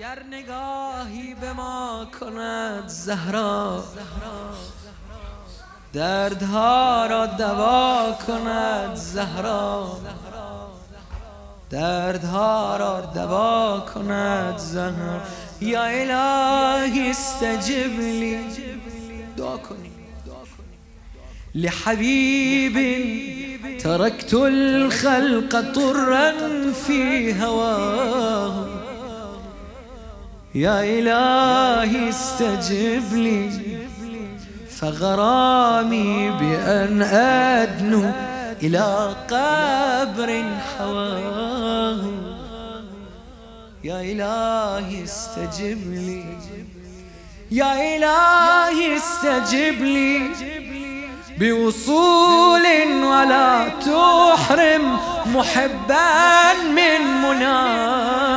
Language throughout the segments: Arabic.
گر نگاهی به ما کند زهرا دردها را دوا کند زهرا دردها را دوا کند زهرا. یا الهی استجب لی دعا کنی لحبيب تركت الخلق طرا في هواه. يا إلهي استجب لي فغرامي بأن أدنو إلى قبر حواه. يا إلهي استجب لي يا إلهي استجب لي بوصول ولا تحرم محبا من مناه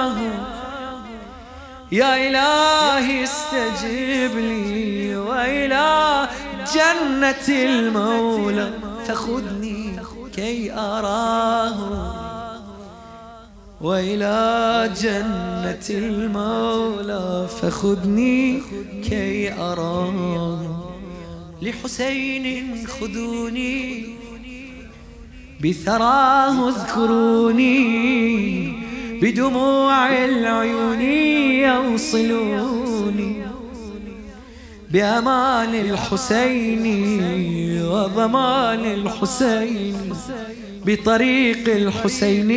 يا إلهي استجب لي وإلى جنة المولى فخذني كي أراه. وإلى جنة المولى فخذني كي أراه. لحسين خذوني بثراه اذكروني. بدموع العيون يوصلوني بأمان الحسين وضمان الحسين بطريق الحسين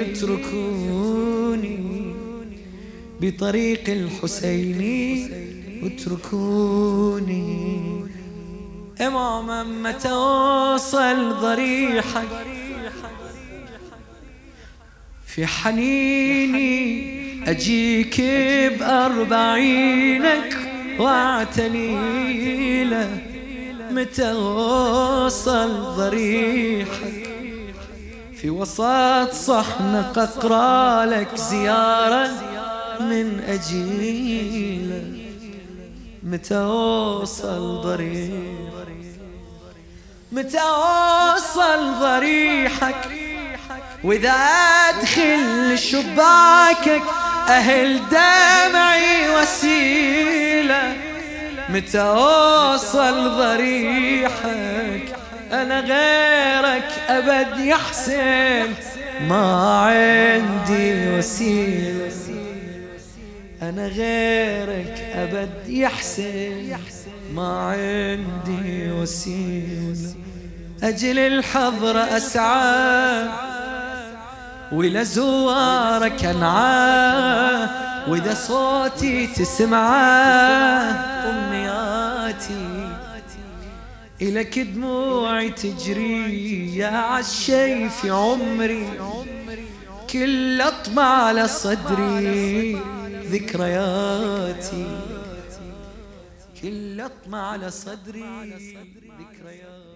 اتركوني. بطريق الحسين اتركوني. إماما متى وصل ضريحك؟ في حنيني أجيك بأربعينك وأعتني له. متى وصل ضريحك؟ في وسط صحن أقرأ لك زيارة من أجيله. متى وصل ضريحك؟ متى وصل ضريحك؟ وإذا أدخل شباكك أهل دمعي وسيلة متى أوصل ضريحك؟ أنا غيرك أبد يا حسين ما عندي وسيلة. أنا غيرك أبد يا حسين ما عندي وسيلة. أجل الحضره أسعى ولزوارك انعاه وإذا صوتي تسمعه أمنياتي إلك دموعي تجري. يا عالشي في عمري كل أطمع على صدري ذكرياتي كل أطمع على صدري ذكرياتي.